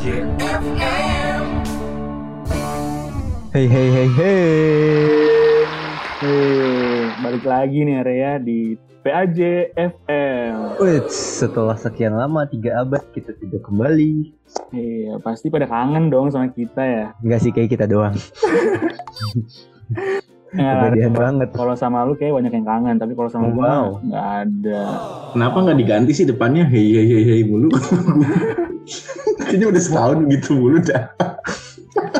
Hey hey hey hey. Hei, balik lagi nih area di PAJ FM. Wih, setelah sekian lama tiga abad kita tidak kembali. Iya, pasti pada kangen dong sama kita ya. Enggak sih kayak kita doang. Ya, Kemudian banget. kalau sama lu kayak banyak yang kangen, tapi kalau sama gua Wow. nggak ada. Kenapa nggak diganti sih depannya hei hei hei hei mulu? Kayaknya udah setahun gitu mulu dah.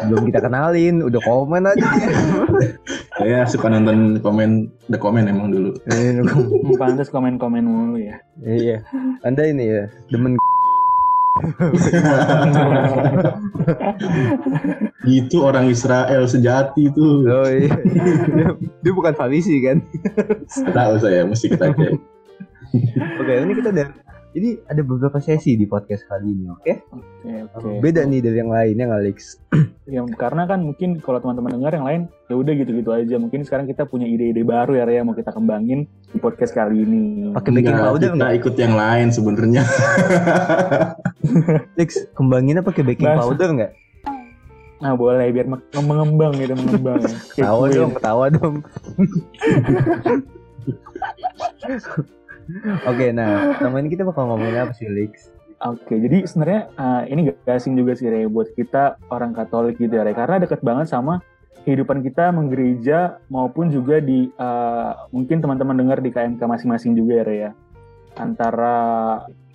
Belum kita kenalin, udah komen aja. Saya suka nonton komen the comment emang dulu. Hmm, Pantes komen-komen mulu ya. iya. Anda ini ya, demen Itu orang Israel sejati tuh. Oh iya. dia, dia bukan Farisi kan? Tahu saya mesti kita cek. Oke, ini kita udah jadi ada beberapa sesi di podcast kali ini, oke? Oke, oke. Beda nih dari yang lainnya, Alex. Ya, karena kan mungkin kalau teman-teman dengar yang lain, ya udah gitu-gitu aja. Mungkin sekarang kita punya ide-ide baru ya, Rea, mau kita kembangin di podcast kali ini. Pakai baking Nggak, powder kita nggak? ikut yang lain sebenarnya. Alex, kembanginnya pakai baking Bahasa. powder nggak? Nah, boleh biar mengembang gitu, mengembang. Tawa dong, ketawa dong. Oke, nah, sama ini kita bakal ngomongin apa sih, Lex? Oke, jadi sebenarnya uh, ini gak asing juga sih Re, buat kita orang Katolik gitu ya Re, karena deket banget sama kehidupan kita menggereja maupun juga di uh, mungkin teman-teman dengar di KMK masing-masing juga ya Re ya, antara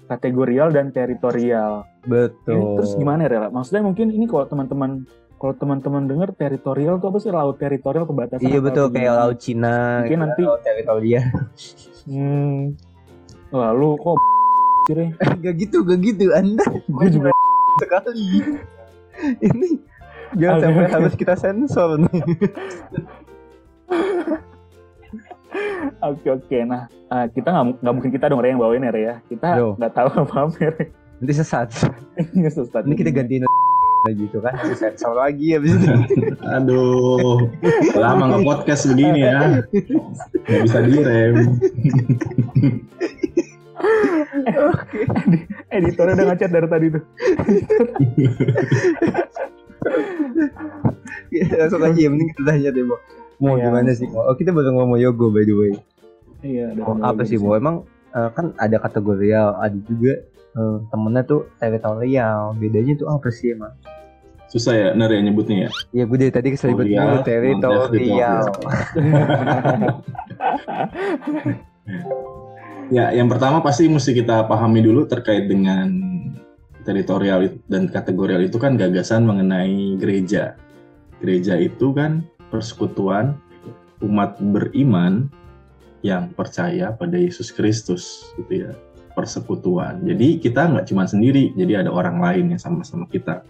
kategorial dan teritorial. Ini Betul. terus gimana ya Re? Maksudnya mungkin ini kalau teman-teman kalau teman-teman dengar teritorial tuh apa sih laut teritorial pembatasan? Iya betul gimana? kayak laut Cina, Mungkin gitu, nanti- laut teritorial. Hmm. Lalu kok sih Re? gak gitu, gak gitu. Anda Gue juga sekali. Ini jangan sampai oke. harus kita sensor nih. Oke oke, nah eh, kita nggak mungkin kita dong Re yang bawain ya Re ya. Kita Yo. nggak tahu apa apa Re. Nanti sesat. Ini sesat. Ini kita gantiin lagi itu kan, sensor lagi habis itu. Aduh, lama nge podcast begini ya. Nggak bisa direm. Edi- Editornya udah ngechat dari tadi tuh. Langsung aja, yang penting kita tanya deh, Bo. Mau Iya. gimana sih? Oh, kita baru ngomong yoga by the way. Iya. Oh, yang apa sih, Bo? Emang eh, kan ada kategorial, ada juga eh, temennya tuh teritorial. Bedanya tuh apa sih emang? Susah ya Ner ya nyebutnya ya. Ya gue dari tadi keselibet Teritorial, mulu teritorial. Ya, yang pertama pasti mesti kita pahami dulu terkait dengan teritorial dan kategorial itu kan gagasan mengenai gereja. Gereja itu kan persekutuan umat beriman yang percaya pada Yesus Kristus gitu ya. Persekutuan. Jadi kita nggak cuma sendiri, jadi ada orang lain yang sama-sama kita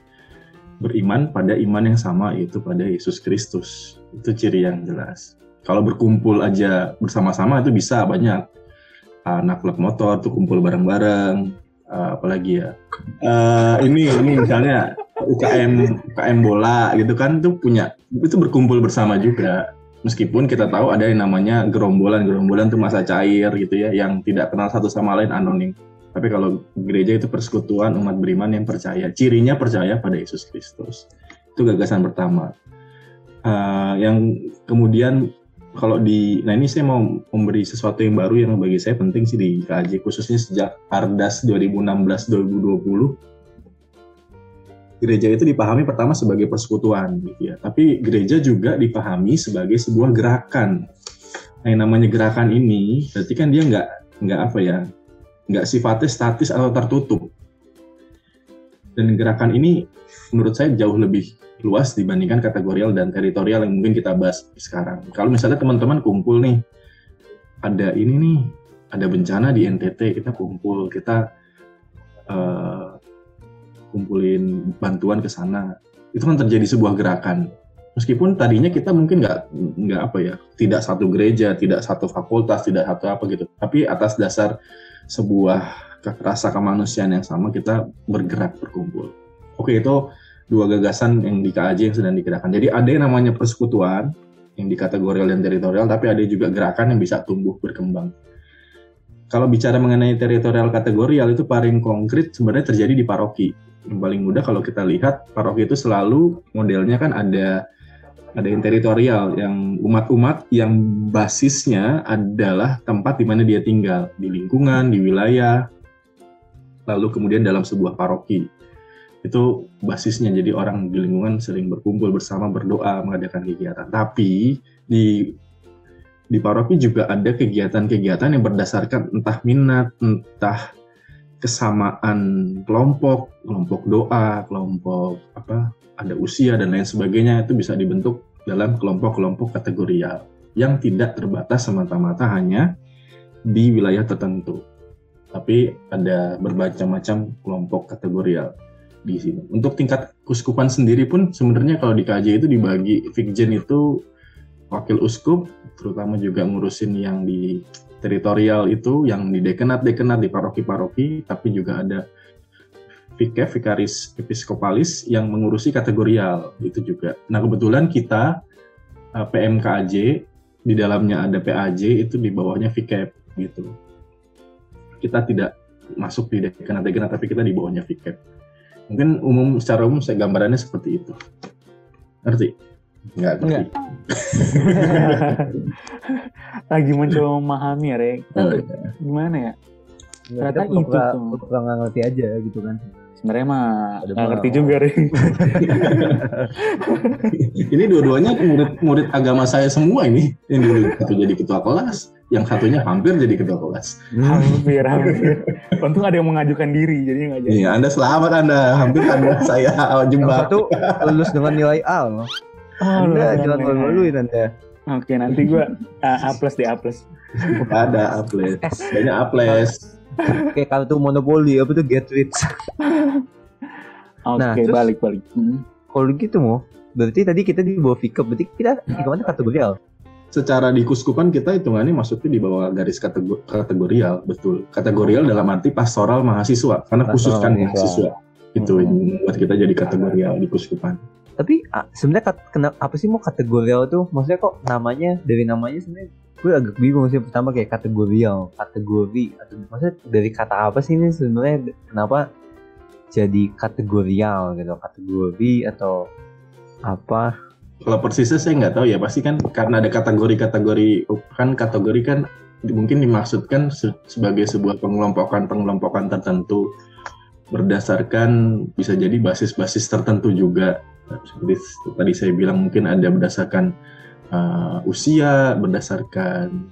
beriman pada iman yang sama yaitu pada Yesus Kristus. Itu ciri yang jelas. Kalau berkumpul aja bersama-sama itu bisa banyak anak klub motor tuh kumpul bareng-bareng Eh, apalagi ya? Eh, ini ini misalnya UKM UKM bola gitu kan tuh punya itu berkumpul bersama juga. Meskipun kita tahu ada yang namanya gerombolan gerombolan tuh masa cair gitu ya yang tidak kenal satu sama lain anonim. Tapi kalau gereja itu persekutuan umat beriman yang percaya cirinya percaya pada Yesus Kristus. Itu gagasan pertama. Eh, yang kemudian kalau di nah ini saya mau memberi sesuatu yang baru yang bagi saya penting sih di KJ khususnya sejak Ardas 2016-2020 gereja itu dipahami pertama sebagai persekutuan gitu ya. Tapi gereja juga dipahami sebagai sebuah gerakan. Nah, yang namanya gerakan ini berarti kan dia nggak nggak apa ya nggak sifatnya statis atau tertutup. Dan gerakan ini menurut saya jauh lebih luas dibandingkan kategorial dan teritorial yang mungkin kita bahas sekarang. Kalau misalnya teman-teman kumpul nih, ada ini nih, ada bencana di NTT, kita kumpul, kita eh, kumpulin bantuan ke sana. Itu kan terjadi sebuah gerakan. Meskipun tadinya kita mungkin nggak nggak apa ya, tidak satu gereja, tidak satu fakultas, tidak satu apa gitu. Tapi atas dasar sebuah rasa kemanusiaan yang sama kita bergerak berkumpul. Oke itu dua gagasan yang di KAJ yang sedang digerakkan. Jadi ada yang namanya persekutuan yang di kategorial dan teritorial, tapi ada juga gerakan yang bisa tumbuh berkembang. Kalau bicara mengenai teritorial kategorial itu paling konkret sebenarnya terjadi di paroki. yang paling mudah kalau kita lihat paroki itu selalu modelnya kan ada ada yang teritorial yang umat-umat yang basisnya adalah tempat di mana dia tinggal di lingkungan di wilayah lalu kemudian dalam sebuah paroki itu basisnya. Jadi orang di lingkungan sering berkumpul bersama berdoa mengadakan kegiatan. Tapi di di paroki juga ada kegiatan-kegiatan yang berdasarkan entah minat entah kesamaan kelompok kelompok doa kelompok apa ada usia dan lain sebagainya. Itu bisa dibentuk dalam kelompok-kelompok kategorial yang tidak terbatas semata-mata hanya di wilayah tertentu. Tapi ada bermacam-macam kelompok kategorial di sini. Untuk tingkat kuskupan sendiri pun sebenarnya kalau di KJ itu dibagi Vikjen itu wakil uskup, terutama juga ngurusin yang di teritorial itu, yang di dekenat-dekenat di paroki-paroki, tapi juga ada Vikev, Vikaris Episkopalis yang mengurusi kategorial itu juga. Nah kebetulan kita eh, PMKJ di dalamnya ada PAJ itu di bawahnya Vikev gitu. Kita tidak masuk di dekenat-dekenat tapi kita di bawahnya Vikev Mungkin umum secara umum saya gambarannya seperti itu. Ngerti? Enggak, Enggak. Lagi mencoba memahami ya, Rek. Oh, iya. Gimana ya? Ternyata itu tuh. nggak ngerti aja gitu kan. Sebenarnya mah Ada nggak ngerti juga, Rek. Ini dua-duanya murid-murid agama saya semua ini. Yang dulu satu jadi ketua kelas, yang satunya hampir jadi ketua kelas. hampir, hampir. Untung ada yang mengajukan diri, jadi nggak jadi. Iya, Anda selamat Anda. Hampir Anda saya jebak. satu lulus dengan nilai A loh. Oh, Anda luar jangan malu-maluin Anda. Oke, nanti gua uh, A plus deh, A plus. Ada aples. Banyak aples. Kayak kartu monopoli apa tuh get rich. Oke, Nah, balik balik. Hmm. Kalau gitu mau berarti tadi kita di bawah Vika, berarti kita hitungannya kategorial. Secara di kuskupan kita hitungannya masuknya di bawah garis kategor- kategorial, betul. Kategorial dalam arti pastoral mahasiswa, karena Pastoral khusus kan mahasiswa. mahasiswa. Itu Hmm. yang membuat kita jadi kategorial di kuskupan. Tapi sebenarnya kat- kena- apa sih mau kategorial tuh? Maksudnya kok namanya dari namanya sebenarnya gue agak bingung sih pertama kayak kategorial, kategori atau maksudnya dari kata apa sih ini sebenarnya kenapa jadi kategorial gitu, kategori atau apa? Kalau persisnya saya nggak tahu ya, pasti kan karena ada kategori-kategori, kan kategori kan mungkin dimaksudkan se- sebagai sebuah pengelompokan-pengelompokan tertentu berdasarkan bisa jadi basis-basis tertentu juga. Seperti tadi saya bilang mungkin ada berdasarkan uh, usia, berdasarkan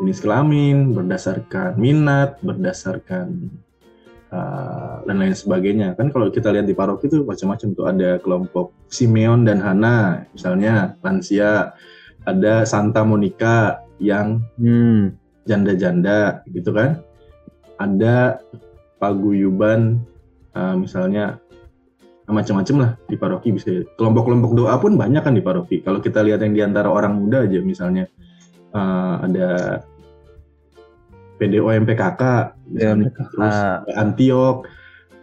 jenis kelamin, berdasarkan minat, berdasarkan uh, dan lain sebagainya. Kan kalau kita lihat di paroki itu macam-macam tuh ada kelompok Simeon dan Hana, misalnya lansia, ada Santa Monica yang Hmm, janda-janda gitu kan. Ada paguyuban uh, misalnya macam-macam lah di paroki. Bisa kelompok-kelompok doa pun banyak kan di paroki. Kalau kita lihat yang di antara orang muda aja misalnya uh, ada PDOM PKK misalnya PDOM terus ada Antiok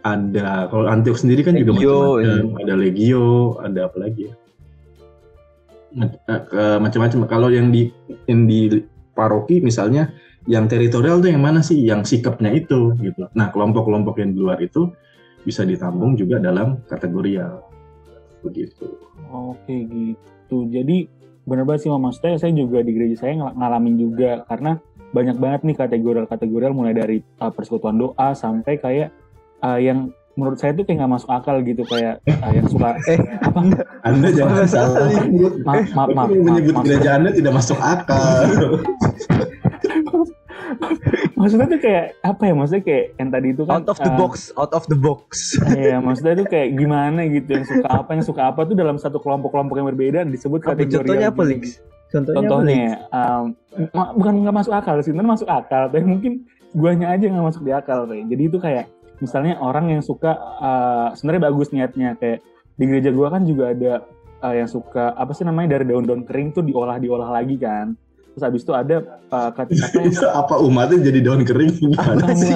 ada kalau Antiok sendiri kan juga Legio, macam-macam. ada Legio ada apa lagi ya? Eh, macam-macam. Kalau yang di yang di paroki misalnya yang teritorial tuh yang mana sih? Yang sikapnya itu gitu. Nah kelompok-kelompok yang di luar itu bisa ditampung juga dalam kategorial begitu. Oke gitu. Jadi bener banget sih Mas. Maksudnya saya juga di gereja saya ng- ngalamin juga karena banyak banget nih kategorial-kategorial mulai dari uh, persekutuan doa sampai kayak uh, yang menurut saya tuh kayak nggak masuk akal gitu kayak uh, yang suka Eh, apa? Anda jangan salah maaf maaf maaf, menyebut gereja anda tidak masuk akal maksudnya tuh kayak apa ya maksudnya kayak yang tadi itu kan out of the uh, box, out of the box. Iya, maksudnya tuh kayak gimana gitu yang suka apa yang suka apa tuh dalam satu kelompok-kelompok yang berbeda disebut kategori. contohnya apa, Lix? Contohnya? Contohnya, um, bukan nggak masuk akal sih, masuk akal, tapi mungkin guanya aja nggak masuk di akal, Rey. Jadi itu kayak misalnya orang yang suka uh, sebenarnya bagus niatnya kayak di gereja gua kan juga ada uh, yang suka apa sih namanya dari daun-daun kering tuh diolah diolah lagi kan. Terus habis itu ada uh, kata apa yang apa umatnya jadi daun kering? Gimana Bukan, sih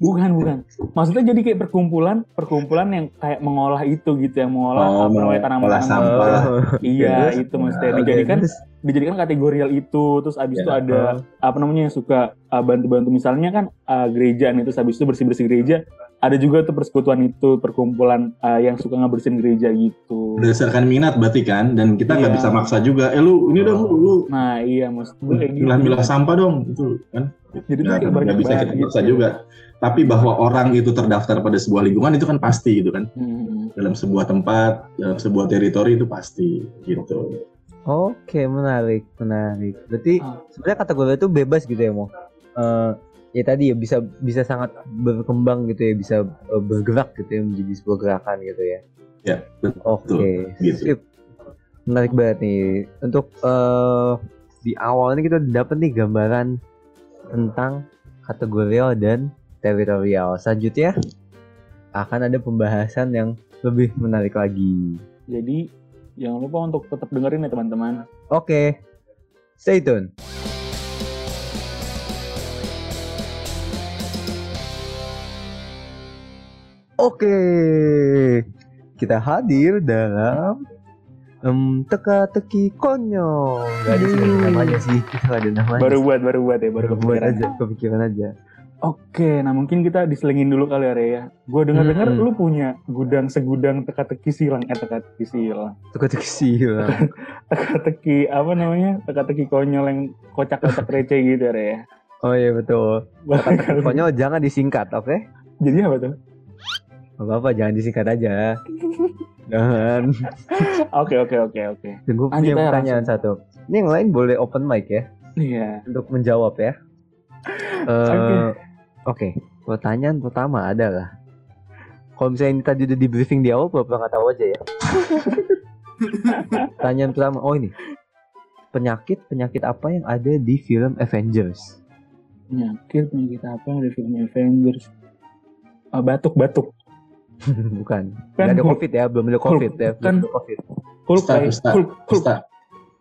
bukan, bukan. Maksudnya jadi kayak perkumpulan, perkumpulan yang kayak mengolah itu gitu, yang mengolah Oh, apa namanya tanaman-tanaman. sampah. Oh, Iya, itu maksudnya dijadikan dijadikan kategorial itu. Terus abis Ya. itu ada apa namanya yang suka uh, bantu-bantu. Misalnya kan uh, gereja nih terus abis itu bersih-bersih gereja ada juga tuh persekutuan itu perkumpulan uh, yang suka ngebersihin gereja gitu berdasarkan minat berarti kan dan kita nggak Iya. bisa maksa juga eh lu ini dong lu, lu nah iya maksud gue kayak gitu milah-milah sampah dong itu kan jadi kayak banyak nggak bisa kita gitu. maksa juga tapi bahwa orang itu terdaftar pada sebuah lingkungan itu kan pasti gitu kan Hmm. dalam sebuah tempat dalam sebuah teritori itu pasti gitu Oke, menarik, menarik. Berarti Ah. sebenarnya kategori itu bebas gitu ya, Mo. Eh, ya tadi ya bisa bisa sangat berkembang gitu ya, bisa eh, bergerak gitu ya menjadi sebuah gerakan gitu ya. ya betul Oke, gitu. sip. Menarik banget nih. Untuk eh di awal ini kita dapat nih gambaran tentang kategorial dan teritorial. Selanjutnya akan ada pembahasan yang lebih menarik lagi. jadi jangan lupa untuk tetap dengerin ya teman-teman Oke, stay tune. Oke, kita hadir dalam em, teka-teki konyol. Gak ada sih namanya sih, kita gak ada namanya. baru buat baru buat ya baru Baru buat kepikiran. aja, kepikiran aja. Oke, nah mungkin kita diselingin dulu kali ya, Rea. Gue dengar-dengar Mm-mm. lu punya gudang segudang teka-teki silang, eh teka-teki silang. Teka-teki silang. Teka-teki apa namanya? Teka-teki konyol yang kocak-kocak receh gitu ya, Rea. Oh iya betul. Teka-teki konyol jangan disingkat, oke? Jadi apa tuh? Gak apa-apa, jangan disingkat aja. Jangan. Oke, oke, oke, oke. Gue Lanjut punya pertanyaan satu. Ini yang lain boleh open mic ya? Iya. untuk menjawab ya. Eh, Oke, pertanyaan pertama adalah kalau misalnya ini tadi udah di briefing di awal, pura nggak tahu aja ya. pertanyaan pertama, oh ini penyakit penyakit apa yang ada di film Avengers? Penyakit, penyakit apa yang ada film Avengers? Ah, batuk, batuk. Bukan, Kan nggak ada Hulk- covid ya, belum ada covid ya, belum kan- ada covid. Hulk, Hulk, Hulk, kusta.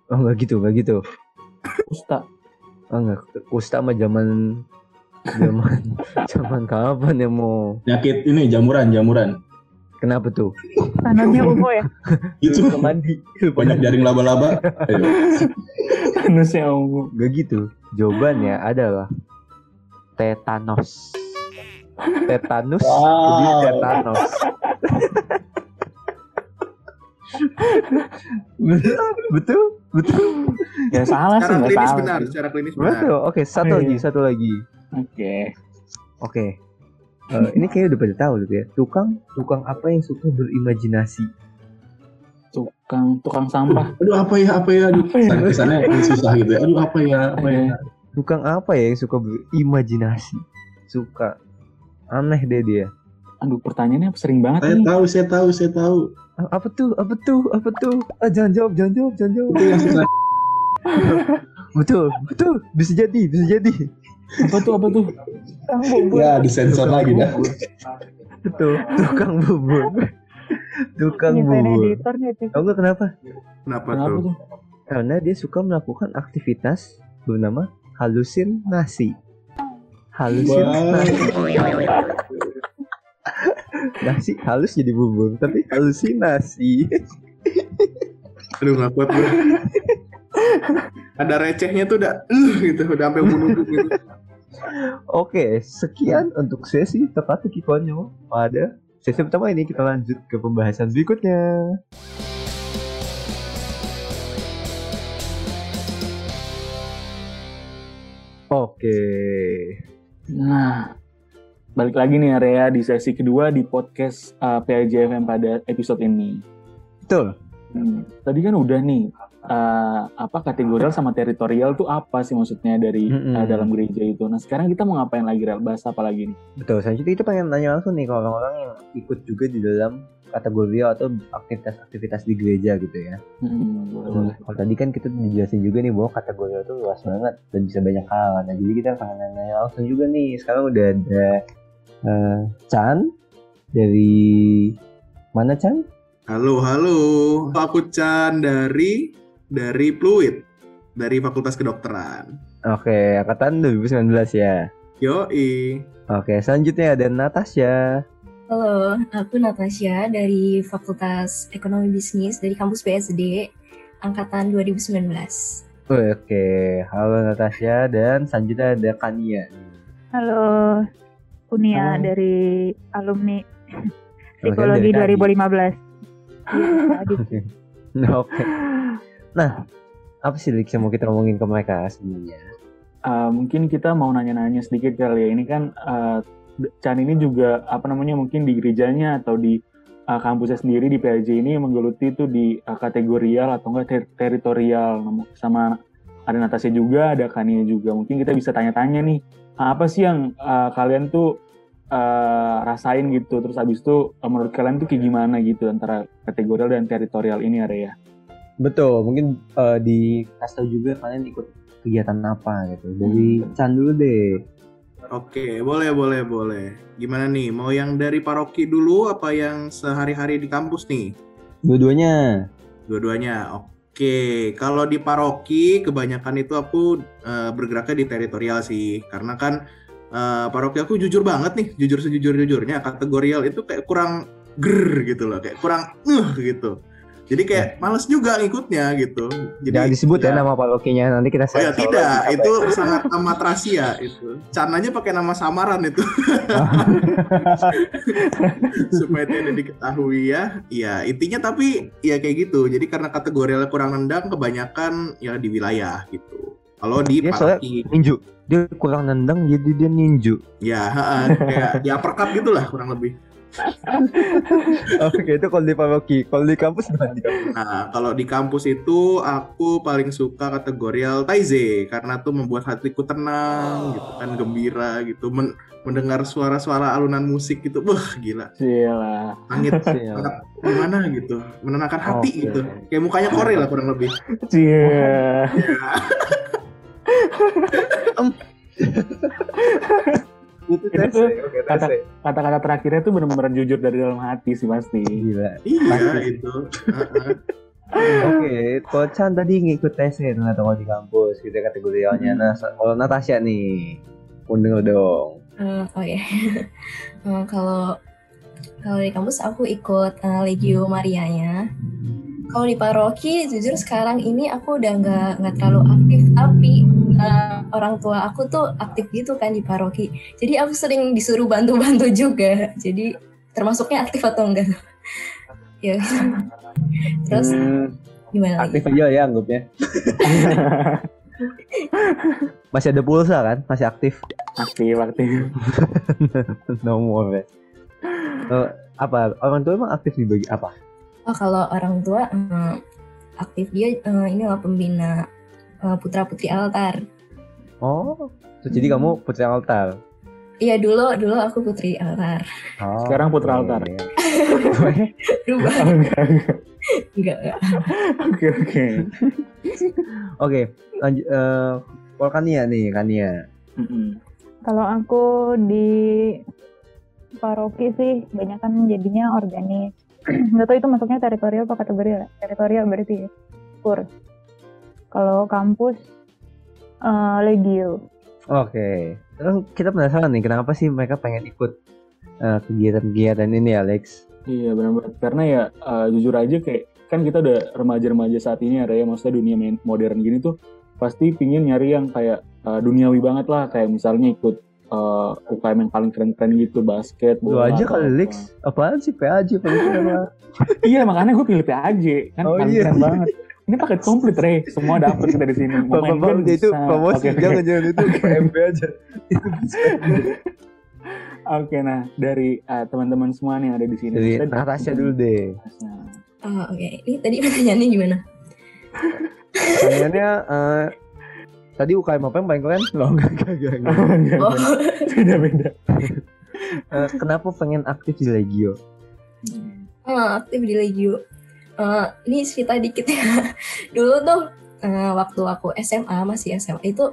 Oh nggak gitu, nggak gitu. kusta. Oh nggak, kusta mah zaman zaman zaman kapan ya mau? penyakit ini jamuran jamuran Kenapa tuh? Tanamnya ungu ya. itu mandi. Banyak jaring laba-laba Ayo. Anusnya ungu. Gak gitu. Jawabannya adalah tetanos. Tetanus jadi Wow. tetanos. betul, betul, betul. Ya salah sih, Secara nggak klinis salah. benar, sih. secara klinis benar. Betul. Oke, satu Oh, lagi, iya. satu lagi. Oke. Oke. Eh, ini kayaknya udah pada tahu gitu ya. Tukang, tukang apa yang suka berimajinasi? Tukang, tukang sampah. aduh apa ya apa ya aduh Apa ya? kesan- kesannya susah gitu ya aduh apa ya apa ya. Tukang apa ya yang suka berimajinasi? Suka. Aneh deh dia. Aduh, pertanyaannya sering banget saya nih. tahu saya tahu saya tahu Ah, Apa tuh? Apa tuh? Apa tuh? Ah, jangan jawab, jangan jawab, jangan jawab. itu yang susah Betul, betul. Bisa jadi, bisa jadi. Apa tuh, apa tuh? Ya disensor lagi dah Betul, tukang bubur. Tukang bubur. editornya tuh. Tahu nggak kenapa? Kenapa Kenapa tuh? tuh? Karena dia suka melakukan aktivitas bernama halusinasi. Halusinasi. Nasi halus jadi bubur, tapi halusinasi. Aduh nggak kuat gue. Ada recehnya tuh udah, uh, gitu, udah sampai bunuh gitu. Oke, sekian untuk sesi teka-teki konyol pada sesi pertama ini. Kita lanjut ke pembahasan berikutnya. Oke. Nah, balik lagi nih area di sesi kedua di podcast uh, PAJFM pada episode ini. Betul. Hmm, tadi kan udah nih uh, apa kategorial sama teritorial tuh apa sih maksudnya dari Mm-mm. uh, dalam gereja itu. Nah sekarang kita mau ngapain lagi Rel? Bahas apa lagi nih? Betul. Selanjutnya kita pengen nanya langsung nih ke orang-orang yang ikut juga di dalam kategori atau aktivitas-aktivitas di gereja gitu ya. Hmm, boleh. Kalau tadi kan kita dijelasin juga nih bahwa kategori itu luas banget dan bisa banyak hal. Nah jadi kita pengen nanya langsung juga nih. Sekarang udah ada eh, Chan dari mana Chan? Halo, halo. Aku Chan dari dari Fluid, dari Fakultas Kedokteran. Oke, angkatan 2019 ya. Yoi. Oke, selanjutnya ada Natasha. Halo, aku Natasha dari Fakultas Ekonomi Bisnis dari kampus BSD angkatan 2019. Oke, halo Natasha dan selanjutnya ada Kania. Halo, Unia Halo. dari alumni Oke, psikologi dari Kadif. 2015. Iya, Kadif. Nah, Oke. Nah, apa sih Lik yang mau kita ngomongin ke mereka sebenarnya? Uh, mungkin kita mau nanya-nanya sedikit kali ya. Ini kan uh, Chan ini juga apa namanya mungkin di gerejanya atau di uh, kampusnya sendiri di PAJ ini menggeluti itu di uh, kategorial atau enggak ter- teritorial sama ada Natasha juga, ada Kania juga. Mungkin kita bisa tanya-tanya nih, uh, apa sih yang uh, kalian tuh uh, rasain gitu. Terus habis itu uh, menurut kalian tuh kayak gimana gitu antara kategorial dan teritorial ini area? Betul, mungkin eh, dikasih tahu juga kalian ikut kegiatan apa gitu. Dari Chan dulu deh. Oke, boleh, boleh, boleh. Gimana nih? Mau yang dari paroki dulu apa yang sehari-hari di kampus nih? Dua-duanya. Dua-duanya. Oke, kalau di paroki kebanyakan itu aku eh, bergeraknya di teritorial sih, karena kan eh, paroki aku jujur banget nih, jujur sejujur-jujurnya kategorial itu kayak kurang ger gitu loh, kayak kurang uh gitu. Jadi kayak males juga ngikutnya gitu. Jadi Jangan disebut ya, nama parokinya nanti kita Oh ya tidak, itu sangat amat rahasia itu. Cananya pakai nama samaran itu supaya tidak diketahui ya. Ya intinya tapi ya kayak gitu. Jadi karena kategorinya kurang nendang, kebanyakan ya di wilayah gitu. Kalau di Dia soalnya paroki, ninju. Dia kurang nendang jadi dia ninju. ya kayak di uppercut gitulah kurang lebih. Oke, itu kalau di paroki. Kalau di kampus gimana? di kampus? Nah, kalau di kampus itu aku paling suka kategorial Taize karena tuh membuat hatiku tenang gitu kan, gembira gitu, Men- mendengar suara-suara alunan musik gitu. Wah, gila. Cila. Langit gimana gitu, menenangkan hati Oke. gitu. Kayak mukanya Korel lah kurang lebih. Cia. Itu Itu tes. Kata-kata terakhirnya tuh benar-benar jujur dari dalam hati sih pasti. Gila. Iya Pasti. itu. Oke, kalau Chan tadi ngikut tes ya ternyata kalau di kampus gitu kategorialnya. Nah, sa- kalau Natasha nih, undang dong. Eh, oh ya. Eh, kalau kalau di kampus aku ikut eh, Legio Marianya. Kalau di paroki, jujur sekarang ini aku udah nggak nggak terlalu aktif, tapi eh, orang tua aku tuh aktif gitu kan di paroki. Jadi aku sering disuruh bantu-bantu juga. Jadi termasuknya aktif atau enggak? ya. Terus Hmm, gimana lagi? aktif aja ya anggapnya. Masih ada pulsa kan? Masih aktif. aktif, aktif. Nomor ya. Eh, apa orang tua emang aktif di bagi apa? Oh, kalau orang tua eh, aktif dia eh, ini loh pembina putra putri altar. Oh, terus jadi kamu putri altar. Iya dulu dulu aku putri altar. Oh, Sekarang putra oke. altar. Berubah Oh, enggak, enggak. Oke, oke. Oke, lanjut. eh kalau Kania nih, Kania. Mm-mm. Kalau aku di paroki sih banyak kan jadinya organik. Nggak tahu itu masuknya teritorial apa kategori teritorial berarti ya. Pur. Kalau kampus eh, legio. Oke, terus kita penasaran nih, kenapa sih mereka pengen ikut eh, kegiatan-kegiatan ini, Alex? Iya benar banget. Karena ya uh, jujur aja kayak kan kita udah remaja-remaja saat ini ada ya maksudnya dunia modern gini tuh pasti pingin nyari yang kayak uh, duniawi banget lah kayak misalnya ikut uh, UKM yang paling keren-keren gitu basket Lu aja kali, apa. Lex. Apaan sih PAJ paling keren? iya makanya gue pilih PAJ kan Oh, paling iya. keren banget ini paket komplit Re semua dapet kita di sini mau main game itu promosi, oke. jangan jangan itu PMP aja. Itu. Oke nah dari uh, teman-teman semua nih yang ada di sini Maksudnya- Natasha dulu deh. Oh, oke. Ini tadi pertanyaannya gimana? Pertanyaannya eh tadi UKM apa yang paling keren? Loh, enggak, enggak, enggak, enggak. Oh, enggak. beda-beda Eh, kenapa pengen aktif di Legio? oh, aktif di Legio. Eh, ini cerita dikit ya. Dulu tuh eh, waktu aku SMA masih SMA itu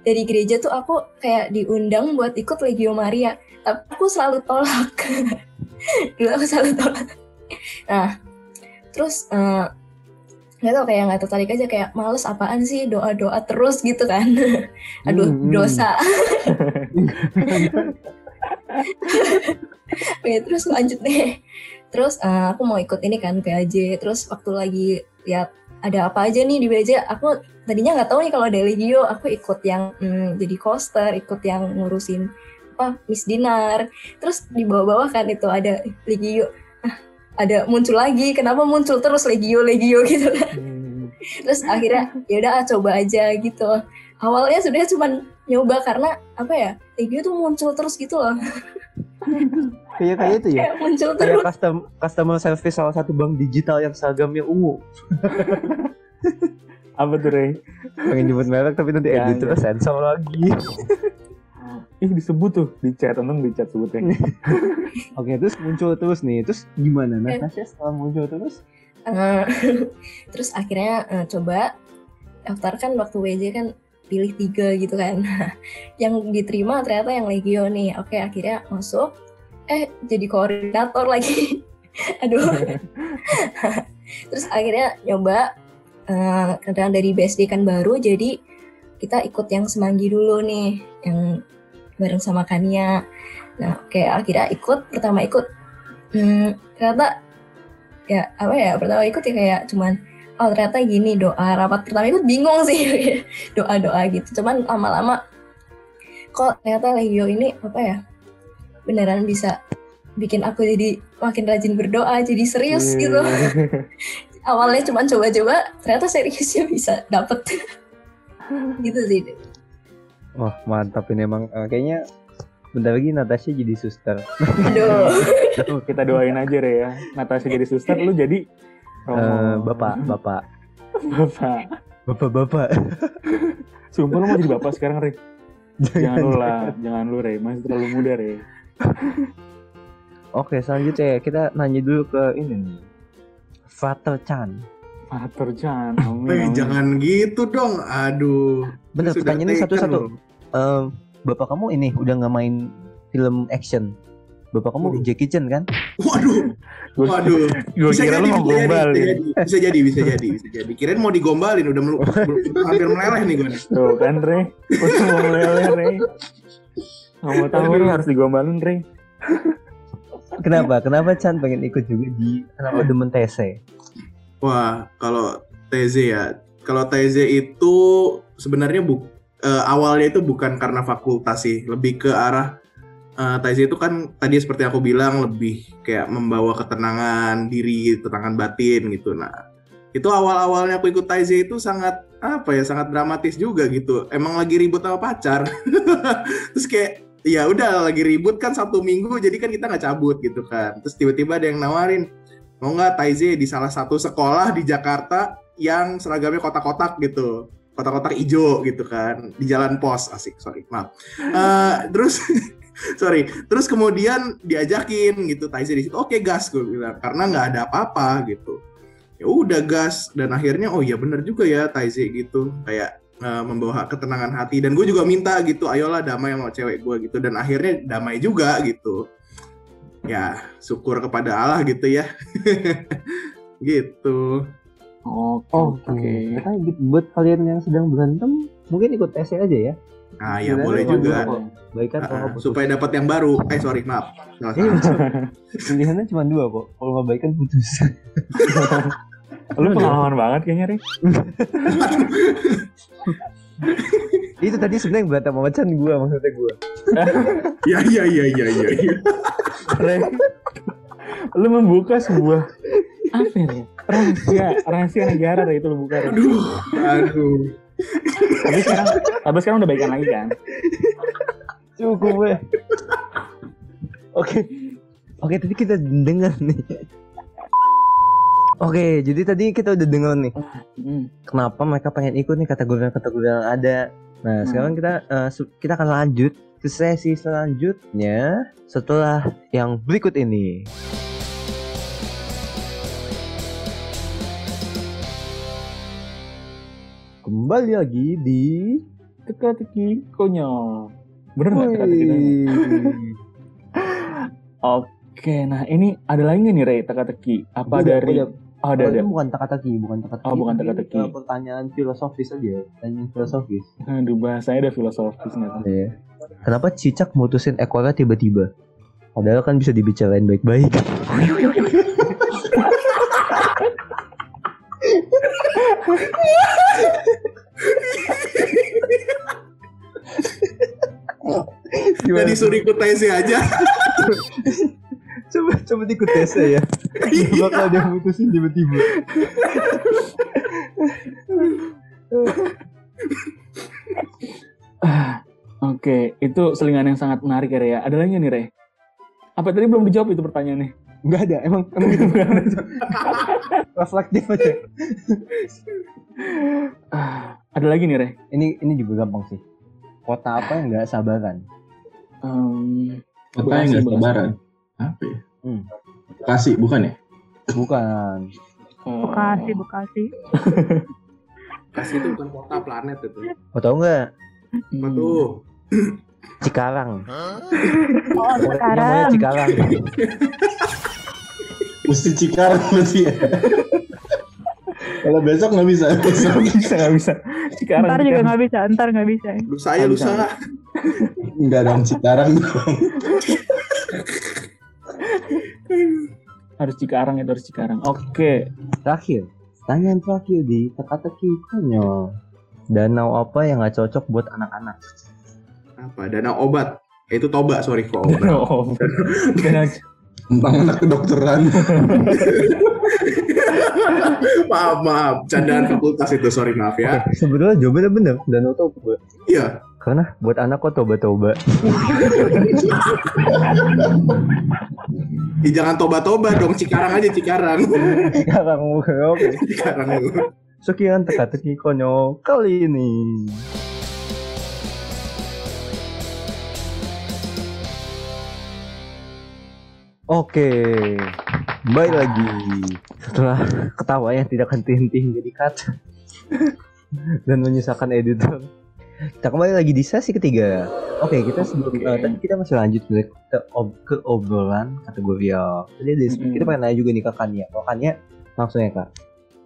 dari gereja tuh aku kayak diundang buat ikut Legio Maria, tapi aku selalu tolak. Dulu aku selalu tolak. Nah, terus eh, nggak tau kayak nggak tertarik aja kayak males apaan sih doa doa terus gitu kan aduh Hmm, hmm. dosa Oke, terus lanjut deh. Terus eh, aku mau ikut ini kan PAJ. Terus waktu lagi lihat ada apa aja nih di PAJ, aku tadinya nggak tahu nih kalau ada legio aku ikut yang hmm, jadi coaster ikut yang ngurusin apa Miss Dinar terus di bawah-bawah kan itu ada legio ada muncul lagi kenapa muncul terus legio legio gitu kan Hmm. terus akhirnya ya udah ah, coba aja gitu awalnya sebenarnya cuma nyoba karena apa ya legio tuh muncul terus gitu loh Kayak kayak itu ya. kayak muncul Kayak terus custom customer service salah satu bank digital yang seragamnya ungu. Apa tuh Rey? Pengen nyebut merek tapi nanti Ya, editor sensor lagi. Ih disebut tuh di chat, untung di chat sebutnya. Oke, terus muncul terus nih. Terus gimana Natasha setelah muncul terus? Eh, terus akhirnya eh, coba daftar kan waktu WJ kan pilih tiga gitu kan yang diterima ternyata yang legio nih oke akhirnya masuk eh jadi koordinator lagi aduh terus akhirnya nyoba eh kedatangan dari BSD kan baru jadi kita ikut yang semanggi dulu nih yang bareng sama Kania. Nah oke akhirnya ikut pertama ikut hmm, ternyata ya apa ya pertama ikut ya kayak cuman oh ternyata gini doa rapat pertama ikut bingung sih doa doa gitu. Cuman lama-lama kok ternyata Legio ini apa ya beneran bisa bikin aku jadi makin rajin berdoa jadi serius Iya. gitu. Awalnya cuman coba-coba ternyata seriusnya bisa dapet. Gitu sih Wah, mantap ini emang Eh, kayaknya bentar lagi Natasha jadi suster. aduh Kita doain aja Rey ya. Natasha jadi suster, lu jadi Eh, Romo. bapak, bapak, Bapak. bapak, bapak. Sumpah lu mau jadi bapak sekarang Rey. Jangan lu lah, jangan lu Rey. Masih terlalu muda Rey. Oke, selanjutnya kita nanya dulu ke ini nih. Father Chan. Fatur Chan, Eh, amin. amin. jangan gitu dong. Aduh. Bener, pertanyaannya satu-satu. Eh, bapak kamu ini udah nggak main film action. Bapak kamu Waduh. Jackie Chan kan? Waduh, waduh. Gua Bisa kira jadi, lu mau bisa jadi, gombalin. bisa jadi, bisa jadi, bisa jadi, bisa jadi. Kirain mau digombalin, udah melu- udah hampir meleleh nih gue. Tuh kan Rey. Udah mau meleleh Rey. Nggak mau tahu Rey harus digombalin Rey. Kenapa? Kenapa Chan pengen ikut juga di kenapa demen TC? Wah, kalau TZ ya, kalau TZ itu sebenarnya bu, eh, awalnya itu bukan karena fakultas sih, lebih ke arah eh, TZ itu kan tadi seperti aku bilang lebih kayak membawa ketenangan diri, ketenangan batin gitu. Nah, itu awal-awalnya aku ikut TZ itu sangat apa ya, sangat dramatis juga gitu. Emang lagi ribut sama pacar, terus kayak ya udah lagi ribut kan satu minggu, jadi kan kita nggak cabut gitu kan. Terus tiba-tiba ada yang nawarin mau nggak Taize di salah satu sekolah di Jakarta yang seragamnya kotak-kotak gitu kotak-kotak hijau gitu kan di jalan pos asik sorry maaf. Eh, terus sorry terus kemudian diajakin gitu Taize di situ oke gas gue bilang karena nggak ada apa-apa gitu. Ya udah gas dan akhirnya oh iya bener juga ya Taize gitu kayak eh, membawa ketenangan hati. Dan gue juga minta gitu ayolah damai sama cewek gue gitu. Dan akhirnya damai juga gitu. Ya syukur kepada Allah gitu ya. Gitu Oke. Oke. Oke. Ternyata gitu, buat kalian yang sedang berantem mungkin ikut TC aja ya. nah ya boleh juga. Baikan Ah, kalau nggak putus. supaya dapat yang baru eh sorry maaf Iya. Pilihannya cuma dua kok. Kalau nggak baikan putus. Lu pengalaman banget kayaknya Rey. Itu tadi sebenarnya yang berantem sama Chan gue maksudnya gue. ya ya ya ya ya ya. Rey. Lu membuka sebuah apa ya? Rey? Rahasia, rahasia negara Rey itu lu buka aduh aduh Tapi sekarang, tapi sekarang udah baikan lagi kan? Cukup weh. Oke. Oke, tadi kita dengar nih. Oke, jadi tadi kita udah dengar nih Hmm. kenapa mereka pengen ikut nih kategori-kategori yang ada. Nah, Hmm. sekarang kita su- kita akan lanjut ke sesi selanjutnya setelah yang berikut ini. Kembali lagi di Teka-teki konyol. Bener nggak teka-teki. Oke, nah ini ada lagi nggak nih Rey teka-teki? Apa Udah, dari? udah. Oh, ada ada. bukan teka-teki, bukan teka-teki. Oh, bukan teka-teki. ke Pertanyaan filosofis aja, pertanyaan filosofis. Aduh bahasanya ada filosofis tuh? Iya. Kenapa cicak mutusin ekornya tiba-tiba? Padahal kan bisa dibicarain baik-baik. Jadi suruh ikut aja. coba coba ikut tesnya ya. Iya. Bakal dia mutusin tiba-tiba. Oke, itu selingan yang sangat menarik ya, Re, ya. Ada lagi nih, Re? Apa tadi belum dijawab itu pertanyaannya? Enggak ada, emang emang gitu bukan Reflektif aja. Ah, ada lagi nih, Re? Ini ini juga gampang sih. Kota apa yang nggak sabaran? Em, Kota yang nggak sabaran. Apa ya? Hmm. Bekasi, bukan ya? Bukan. eh, Bekasi, Bekasi. Bekasi itu bukan kota planet itu. Mau tau nggak? Apa hmm, tuh? Cikarang. Oh, Namanya sekarang. Cikarang. Mesti Cikarang berarti ya. Kalau besok nggak bisa. Nggak bisa, nggak bisa. Sekarang, Ntar juga nggak bisa, ntar nggak bisa. Lusa ya Bisa. lusa. Enggak dong Cikarang dong. harus Cikarang itu harus Cikarang. Oke, Terakhir. Pertanyaan terakhir di teka-teki konyol. Danau apa yang nggak cocok buat anak-anak? Apa? Danau obat. Eh, Itu toba, sorry kok. obat. Oh, dan Tentang anak kedokteran. maaf, maaf. Candaan fakultas itu, sorry maaf ya. Oke, sebetulnya jawabannya bener. Danau Toba. Iya. Karena buat anak kok toba-toba. Ya, jangan toba-toba dong, Cikarang aja Cikarang. Cikarang oke. Cikarang. Sekian teka-teki konyol kali ini. Oke, baik lagi. Setelah ketawa yang tidak henti-henti jadi cut dan menyusahkan editor. Kita kembali lagi di sesi ketiga. Oke, kita sebelum Oke. eh, tadi kita masih lanjut ke, ke, ob- ke obrolan kategori ya. Jadi ada- Mm-mm. kita pengen nanya juga nih ke Kania. Kalau Kania langsung ya kak.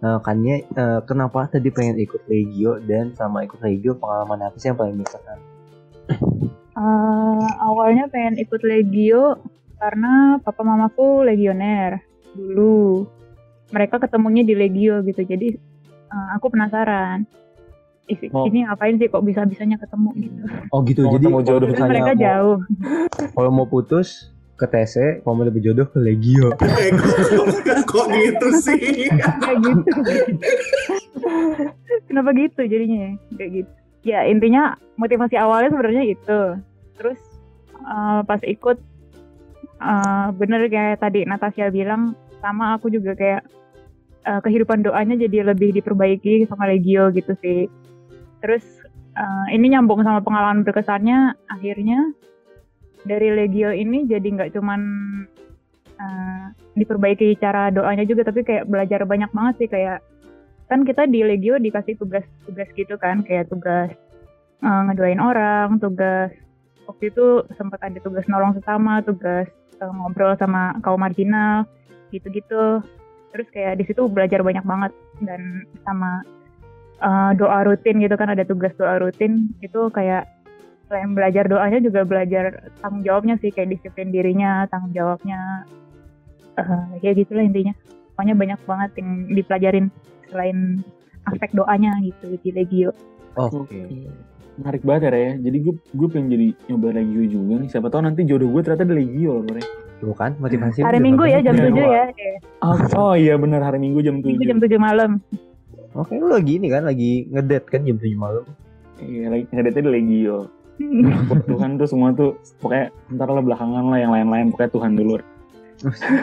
Nah, Kania eh, kenapa tadi pengen ikut Legio dan sama ikut Legio pengalaman apa sih yang paling berkesan? Eh, awalnya pengen ikut Legio karena papa mamaku legioner dulu. Mereka ketemunya di Legio gitu. Jadi eh, aku penasaran. Oh. Ini ngapain sih kok bisa-bisanya ketemu gitu. Oh gitu. Mau jadi ketemu jodoh. misalnya mereka mau- jauh. Kalau mau putus ke TC, kalau mau lebih jodoh ke Legio. Eh, kok, gitu sih? Kayak gitu. Kenapa gitu jadinya ya? Kayak gitu. Ya intinya motivasi awalnya sebenarnya itu. Terus eh, pas ikut eh, bener kayak tadi Natasha bilang sama aku juga kayak eh, kehidupan doanya jadi lebih diperbaiki sama Legio gitu sih. Terus eh, ini nyambung sama pengalaman berkesannya akhirnya dari Legio ini jadi nggak cuman eh, diperbaiki cara doanya juga tapi kayak belajar banyak banget sih kayak kan kita di Legio dikasih tugas-tugas gitu kan kayak tugas eh, ngedoain orang, tugas waktu itu sempat ada tugas nolong sesama, tugas eh, ngobrol sama kaum marginal gitu-gitu. Terus kayak di situ belajar banyak banget dan sama eh, doa rutin gitu kan ada tugas doa rutin itu kayak selain belajar doanya juga belajar tanggung jawabnya sih kayak disiplin dirinya, tanggung jawabnya eh ya gitulah intinya. Pokoknya banyak banget yang dipelajarin selain aspek doanya gitu di Legio. Oke. Menarik banget ya, Re. ya. Jadi gue gue pengen jadi nyoba Legio juga nih. Siapa tahu nanti jodoh gue ternyata di Legio loh, Re. Tuh kan motivasi Hari Minggu ya jam 7 ya. Oh, oh iya benar hari Minggu jam 7. Minggu jam 7 malam. Oke, lu lagi ini kan lagi ngedate kan jam 7 malam. Iya, lagi ngedate di Legio. Tuhan tuh semua tuh pokoknya ntar lah belakangan lah yang lain-lain pokoknya Tuhan dulu.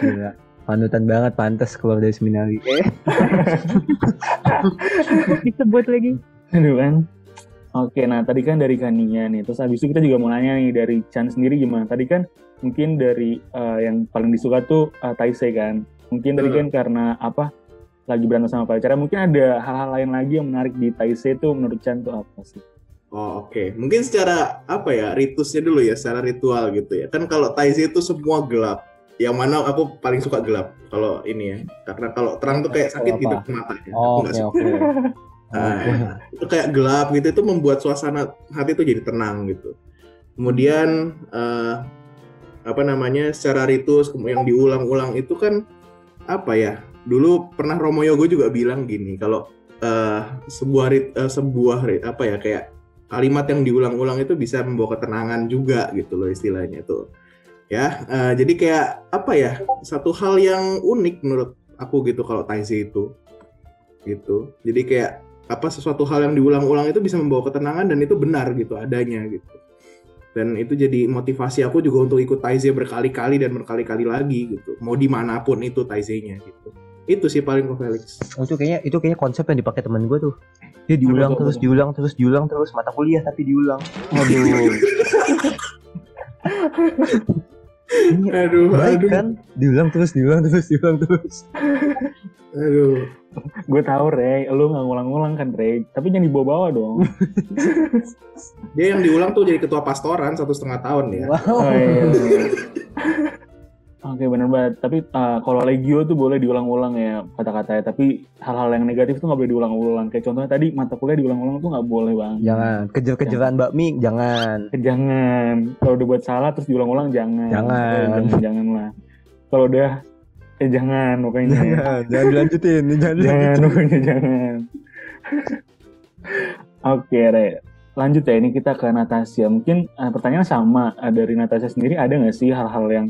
Gila. Panutan banget pantas keluar dari seminari. Eh, Disebut lagi. Aduh kan. Oke, nah tadi kan dari Kania nih. Terus habis itu kita juga mau nanya nih dari Chan sendiri gimana? Tadi kan mungkin dari eh, yang paling disuka tuh uh, Taisei kan. Mungkin tadi Hmm. kan karena apa? Lagi berantem sama pacarnya. Mungkin ada hal-hal lain lagi yang menarik di Taisei tuh menurut Chan tuh apa sih? Oh oke, mungkin secara apa ya ritusnya dulu ya, secara ritual gitu ya. Kan kalau Taizé itu semua gelap. Yang mana aku paling suka gelap kalau ini ya. Karena kalau terang tuh kayak sakit Kalau gitu matanya. Aku Oh, oke oke. Nah, itu kayak gelap gitu itu membuat suasana hati itu jadi tenang gitu. Kemudian eh, apa namanya secara ritus yang diulang-ulang itu kan apa ya? Dulu pernah Romo Yogo juga bilang gini kalau eh, sebuah rit, eh, sebuah rit- apa ya kayak kalimat yang diulang-ulang itu bisa membawa ketenangan juga gitu loh istilahnya tuh ya eh, jadi kayak apa ya satu hal yang unik menurut aku gitu kalau Taize itu gitu jadi kayak apa sesuatu hal yang diulang-ulang itu bisa membawa ketenangan dan itu benar gitu adanya gitu dan itu jadi motivasi aku juga untuk ikut Taize berkali-kali dan berkali-kali lagi gitu mau di mana pun itu Taize-nya gitu itu sih paling kok Felix Oh, itu kayaknya itu kayaknya konsep yang dipakai teman gue tuh. Dia diulang terus, diulang terus, diulang terus mata kuliah tapi diulang. Waduh. Ini aduh baik aduh kan? Diulang terus, diulang terus, diulang terus. Aduh gue tahu Rey, lu nggak ngulang-ngulang kan Rey, tapi jangan dibawa-bawa dong. dia yang diulang tuh jadi ketua pastoran satu setengah tahun ya Oh, Wow. iya. Oke bener banget. Tapi uh, kalau legio tuh boleh diulang-ulang ya kata-katanya. Tapi hal-hal yang negatif tuh nggak boleh diulang-ulang. Kayak contohnya tadi mata kuliah diulang-ulang tuh nggak boleh bang. Jangan kejar-kejaran bakmi, jangan. Eh, Jangan. Kalau udah buat salah terus diulang-ulang jangan. Jangan. Jangan, jangan lah. Kalau udah eh jangan pokoknya. Jangan, jangan dilanjutin, jangan jangan dilanjutin. pokoknya jangan. Oke Re. Lanjut ya ini kita ke Natasha. Mungkin uh, pertanyaan sama uh, dari Natasha sendiri ada nggak sih hal-hal yang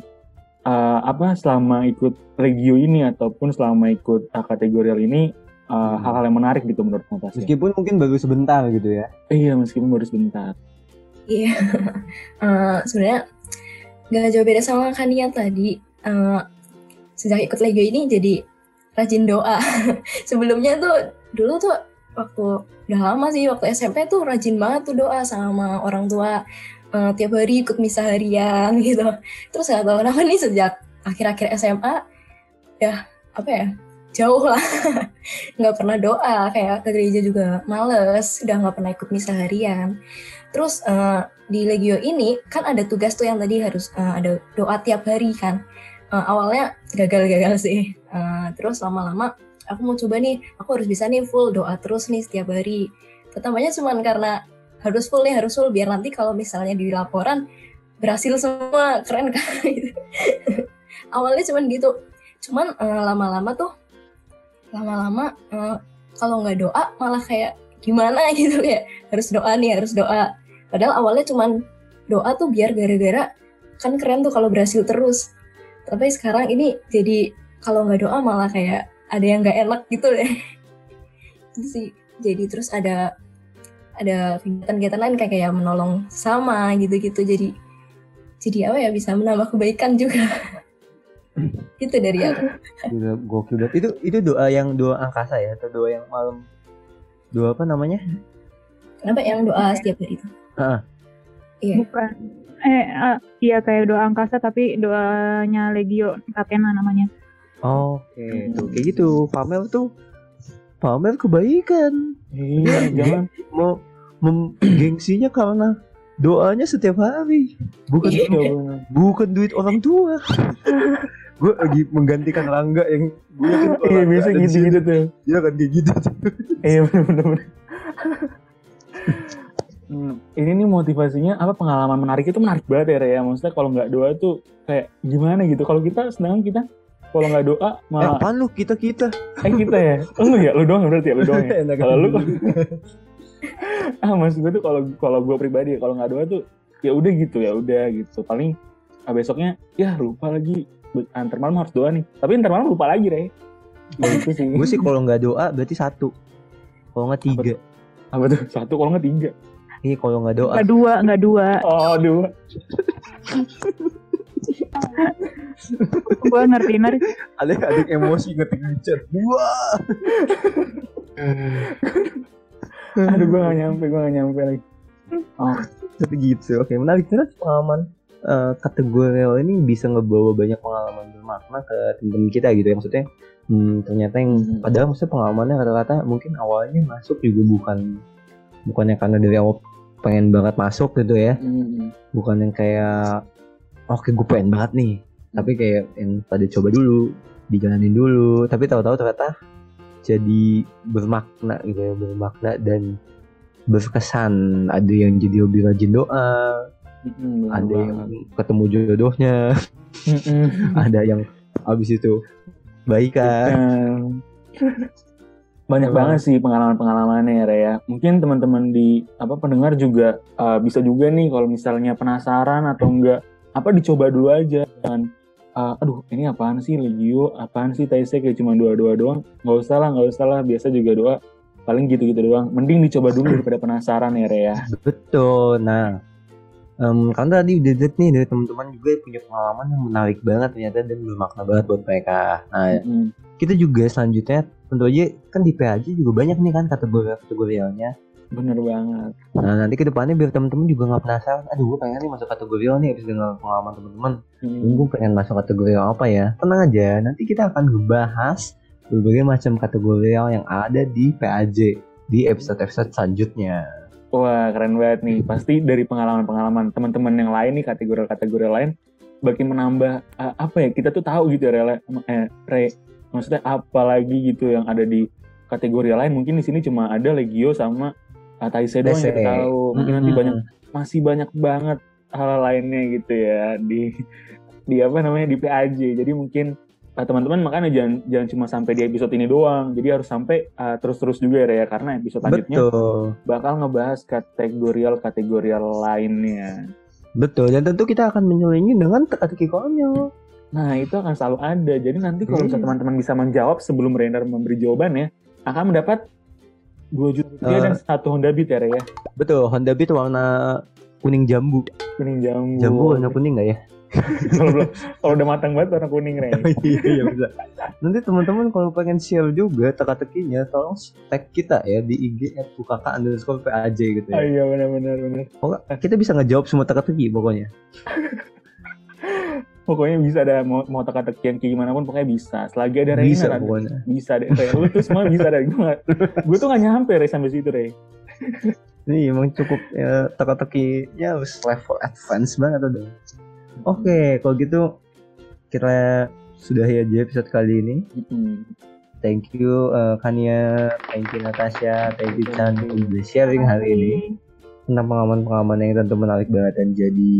uh, apa selama ikut regio ini ataupun selama ikut uh, kategorial ini uh, Hmm. hal-hal yang menarik gitu menurut Natasha? Meskipun mungkin baru sebentar gitu ya. Eh, iya meskipun baru sebentar. Iya, Eh, sebenarnya nggak jauh beda sama Kania tadi. Eh, sejak ikut Legio ini jadi rajin doa. Sebelumnya tuh dulu tuh waktu udah lama sih waktu SMP tuh rajin banget tuh doa sama orang tua. Eh, tiap hari ikut misa harian gitu. Terus nggak tahu kenapa nih sejak akhir-akhir SMA ya apa ya jauh lah nggak pernah doa kayak ke gereja juga males udah nggak pernah ikut misa harian Terus eh, di Legio ini kan ada tugas tuh yang tadi harus eh, ada doa tiap hari kan. Eh, awalnya gagal-gagal sih. Eh, terus lama-lama aku mau coba nih, aku harus bisa nih full doa terus nih setiap hari. Pertamanya cuman karena harus full nih, harus full biar nanti kalau misalnya di laporan berhasil semua, keren kan. Awalnya cuman gitu. Cuman eh, lama-lama tuh lama-lama eh, kalau nggak doa malah kayak gimana gitu ya harus doa nih harus doa padahal awalnya cuman doa tuh biar gara-gara kan keren tuh kalau berhasil terus tapi sekarang ini jadi kalau nggak doa malah kayak ada yang nggak enak gitu deh. Itu sih. Jadi terus ada ada kegiatan-kegiatan lain kayak kayak menolong sama gitu-gitu. Jadi jadi apa ya bisa menambah kebaikan juga. Itu dari aku. Gila, gokil banget. Itu itu doa yang doa angkasa ya? Atau doa yang malam? Doa apa namanya? kenapa yang doa setiap hari itu? Heeh. iya. Bukan. Eh, eh, iya kayak doa angkasa tapi doanya Legio Katena namanya. Oke, tuh kayak gitu. Pamer tuh pamer kebaikan. Iya, jangan. Mau mem- gengsinya karena doanya setiap hari. Bukan Iya. Bukan duit orang tua. gue lagi menggantikan Rangga yang gue yakin kalau Iya biasa sini, gitu-gitu tuh. Dia kan kayak gitu tuh. Iya benar-benar. Hmm, ini nih motivasinya apa pengalaman menarik itu menarik banget ya ya. Maksudnya kalau nggak doa tuh kayak gimana gitu. Kalau kita sedangkan kita kalau nggak doa Eh, malah apaan lu kita kita? eh kita ya. Lu ya, lu doang berarti ya, lu doang ya. Kalau lu ah maksud gue tuh kalau kalau gue pribadi ya, kalau nggak doa tuh ya udah gitu ya udah gitu. Paling ah, besoknya ya lupa lagi antar malam harus doa nih. Tapi antar malam lupa lagi Rey. Gitu sih. gue sih kalau nggak doa berarti satu. Kalau nggak tiga. apa tuh? Satu kalau nggak tiga. Iya kalau nggak doa. Nggak dua, nggak dua. Oh, dua. Gue ngerti ngerti. Ada ada emosi ngetik di chat. Wah. Aduh, gue gak nyampe, gue gak nyampe lagi. Oh, Tapi gitu. Oke menarik terus pengalaman eh, kategorial ini bisa ngebawa banyak pengalaman bermakna ke temen kita gitu ya maksudnya. Hmm, ternyata yang Hmm. padahal maksudnya pengalamannya kata-kata mungkin awalnya masuk juga bukan bukannya karena dari awal pengen banget masuk gitu ya hmm. bukan yang kayak oke gue pengen banget nih tapi kayak yang pada coba dulu dijalanin dulu tapi tahu-tahu ternyata jadi bermakna gitu ya bermakna dan berkesan ada yang jadi lebih rajin doa Hmm, ada yang banget. ketemu jodohnya Hmm, ada yang habis itu baikan. Banyak Emang. banget sih pengalaman-pengalamannya ya ya. Mungkin teman-teman di apa pendengar juga uh, bisa juga nih kalau misalnya penasaran atau enggak apa dicoba dulu aja jangan uh, aduh ini apaan sih Legio, apaan sih Taisei kayak cuma dua-dua doang. nggak usah lah, nggak usah lah, biasa juga doa paling gitu-gitu doang. Mending dicoba dulu daripada penasaran ya Ray ya. Betul. Nah, em kan tadi udah lihat nih dari teman-teman juga punya pengalaman yang menarik banget ternyata dan bermakna banget buat mereka. Nah, Mm. kita juga selanjutnya tentu aja kan di PAJ juga banyak nih kan kategori-kategorialnya. Bener banget. Nah, nanti ke depannya biar teman-teman juga nggak penasaran. Aduh, gue pengen nih masuk kategorial nih habis dengar pengalaman teman-teman. Mm. Gue pengen masuk kategorial apa ya? Tenang aja, nanti kita akan ngebahas berbagai macam kategorial yang ada di PAJ di episode-episode selanjutnya. Wah keren banget nih. Pasti dari pengalaman-pengalaman teman-teman yang lain nih kategori-kategori lain bagi menambah uh, apa ya kita tuh tahu gitu ya Rele, eh, Re, maksudnya apa lagi gitu yang ada di kategori lain? Mungkin di sini cuma ada Legio sama uh, Taisei doang yang tahu. Mungkin nanti banyak masih banyak banget hal lainnya gitu ya di di apa namanya di PAJ jadi mungkin uh, teman-teman makanya jangan jangan cuma sampai di episode ini doang. Jadi harus sampai uh, terus-terus juga ya Re, karena episode selanjutnya Betul. bakal ngebahas kategorial-kategorial lainnya. Betul, dan tentu kita akan menyelingi dengan teka-teki konyol. Nah, itu akan selalu ada. Jadi nanti kalau Iya. teman-teman bisa menjawab sebelum Rainer memberi jawabannya, akan mendapat 2 juta rupiah Eh. dan satu Honda Beat ya, ya. Betul, Honda Beat warna kuning jambu. Kuning jambu. Jambu warna kuning nggak ya? kalau belum kalau udah matang banget warna kuning, Re. iya, iya bisa. Nanti teman-teman kalau pengen share juga teka-tekinya, tolong tag kita ya di IG @ukk underscore PAJ gitu ya. iya benar-benar benar. Kita bisa ngejawab semua teka-teki pokoknya. Pokoknya bisa ada mau, mau teka-teki yang kayak gimana pun pokoknya bisa. Selagi ada Rainer Bisa ada. pokoknya. Bisa deh, Re. Lu tuh semua bisa deh. Gue gue tuh gak nyampe, Re, sampai situ, Re. Ini emang cukup ya, teka-tekinya harus level advance banget udah. Oke, kalau gitu kita sudahi aja episode kali ini. Mm-mm. Thank you uh, Kania, thank you Natasha, thank you Chan udah sharing hari ini tentang pengalaman-pengalaman yang tentu menarik banget dan jadi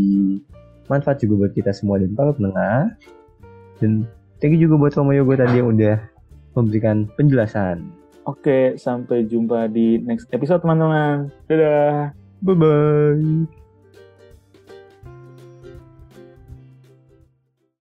manfaat juga buat kita semua dan para pendengar. Dan thank you juga buat Romo Yogo tadi yang udah memberikan penjelasan. Oke, sampai jumpa di next episode, teman-teman. Dadah. Bye bye.